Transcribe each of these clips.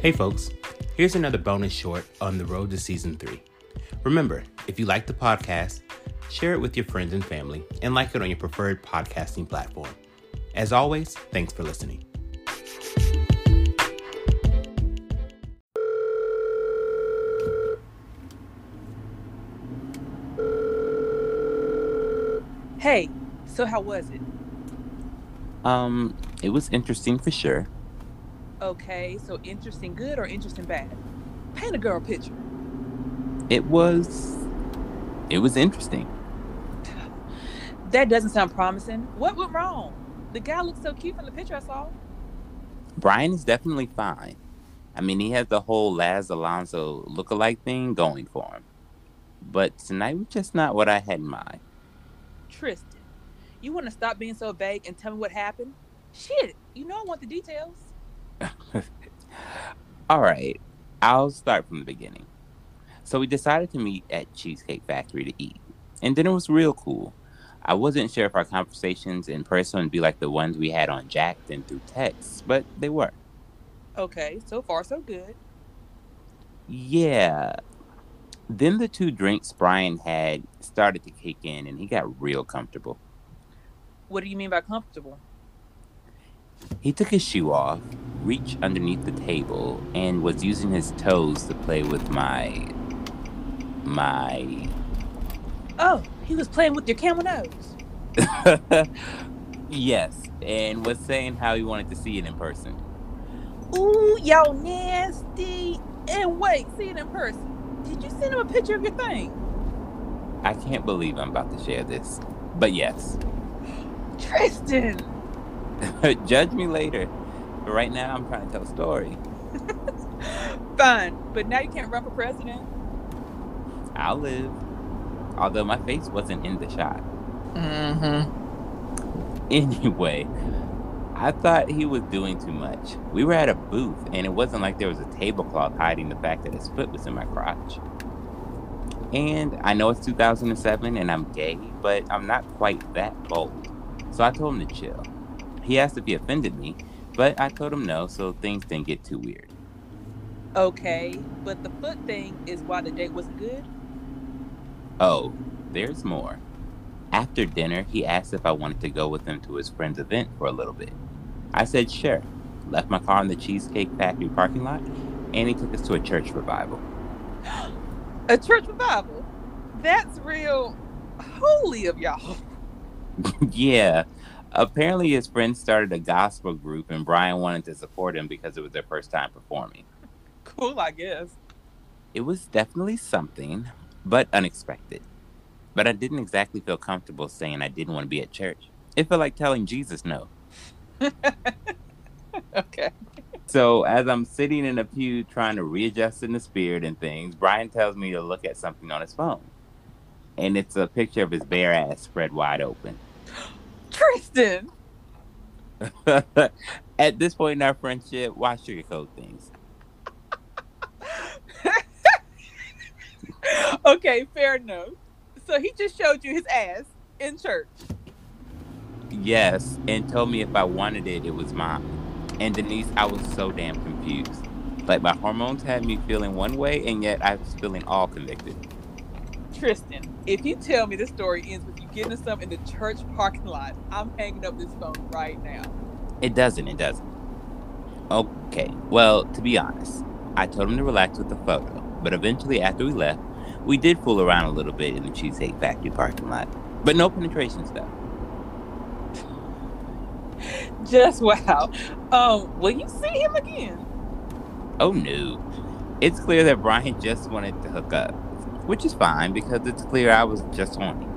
Hey, folks, here's another bonus short on the road to season three. Remember, if you like the podcast, share it with your friends and family, and like it on your preferred podcasting platform. As always, thanks for listening. Hey, so how was it? Um, it was interesting for sure. Okay, so interesting good or interesting bad? Paint a girl picture. It was it was interesting. That doesn't sound promising. What went wrong? The guy looked so cute from the picture I saw. Brian is definitely fine. I mean, he has the whole Laz Alonso look-alike thing going for him. But tonight was just not what I had in mind. Tristan, you want to stop being so vague and tell me what happened? Shit, you know I want the details. All right, I'll start from the beginning. So we decided to meet at Cheesecake Factory to eat, and dinner was real cool. I wasn't sure if our conversations in person would be like the ones we had on Jack'd and through text, but they were. Okay, so far so good. Yeah. Then the two drinks Brian had started to kick in, and he got real comfortable. What do you mean by comfortable? He took his shoe off, reached underneath the table, and was using his toes to play with my. my. Oh, he was playing with your camel nose. yes, and was saying how he wanted to see it in person. Ooh, y'all nasty. And wait, see it in person. Did you send him a picture of your thing? I can't believe I'm about to share this, but yes. Tristan! Judge me later. But right now, I'm trying to tell a story. Fine, but now you can't run for president. I'll live. Although my face wasn't in the shot. Mm-hmm. Anyway, I thought he was doing too much. We were at a booth, and it wasn't like there was a tablecloth hiding the fact that his foot was in my crotch. And I know it's 2007 and I'm gay, but I'm not quite that bold. So I told him to chill. He asked if he offended me, but I told him no, so things didn't get too weird. Okay, but the foot thing is why the date wasn't good? Oh, there's more. After dinner, he asked if I wanted to go with him to his friend's event for a little bit. I said sure, left my car in the Cheesecake Factory parking lot, and he took us to a church revival. a church revival? That's real holy of y'all. yeah. Apparently, his friends started a gospel group, and Brian wanted to support him because it was their first time performing. Cool, I guess. It was definitely something, but unexpected. But I didn't exactly feel comfortable saying I didn't want to be at church. It felt like telling Jesus no. okay. So, as I'm sitting in a pew trying to readjust in the spirit and things, Brian tells me to look at something on his phone. And it's a picture of his bare ass spread wide open. Tristan! At this point in our friendship, why sugarcoat things? okay, fair enough. So he just showed you his ass in church. Yes, and told me if I wanted it, it was mine. And Denise, I was so damn confused. Like my hormones had me feeling one way, and yet I was feeling all convicted. Tristan, if you tell me the story ends with getting some in the church parking lot, I'm hanging up this phone right now. It doesn't. It doesn't. Okay. Well, to be honest, I told him to relax with the photo, but eventually, after we left, we did fool around a little bit in the Cheesecake Factory parking lot, but no penetration stuff. Just wow. Um, will you see him again? Oh no. It's clear that Brian just wanted to hook up, which is fine because it's clear I was just horny.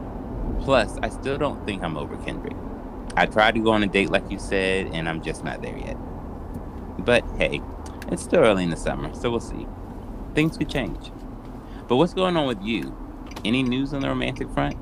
Plus, I still don't think I'm over Kendrick. I tried to go on a date like you said, and I'm just not there yet. But hey, it's still early in the summer, so we'll see. Things could change. But what's going on with you? Any news on the romantic front?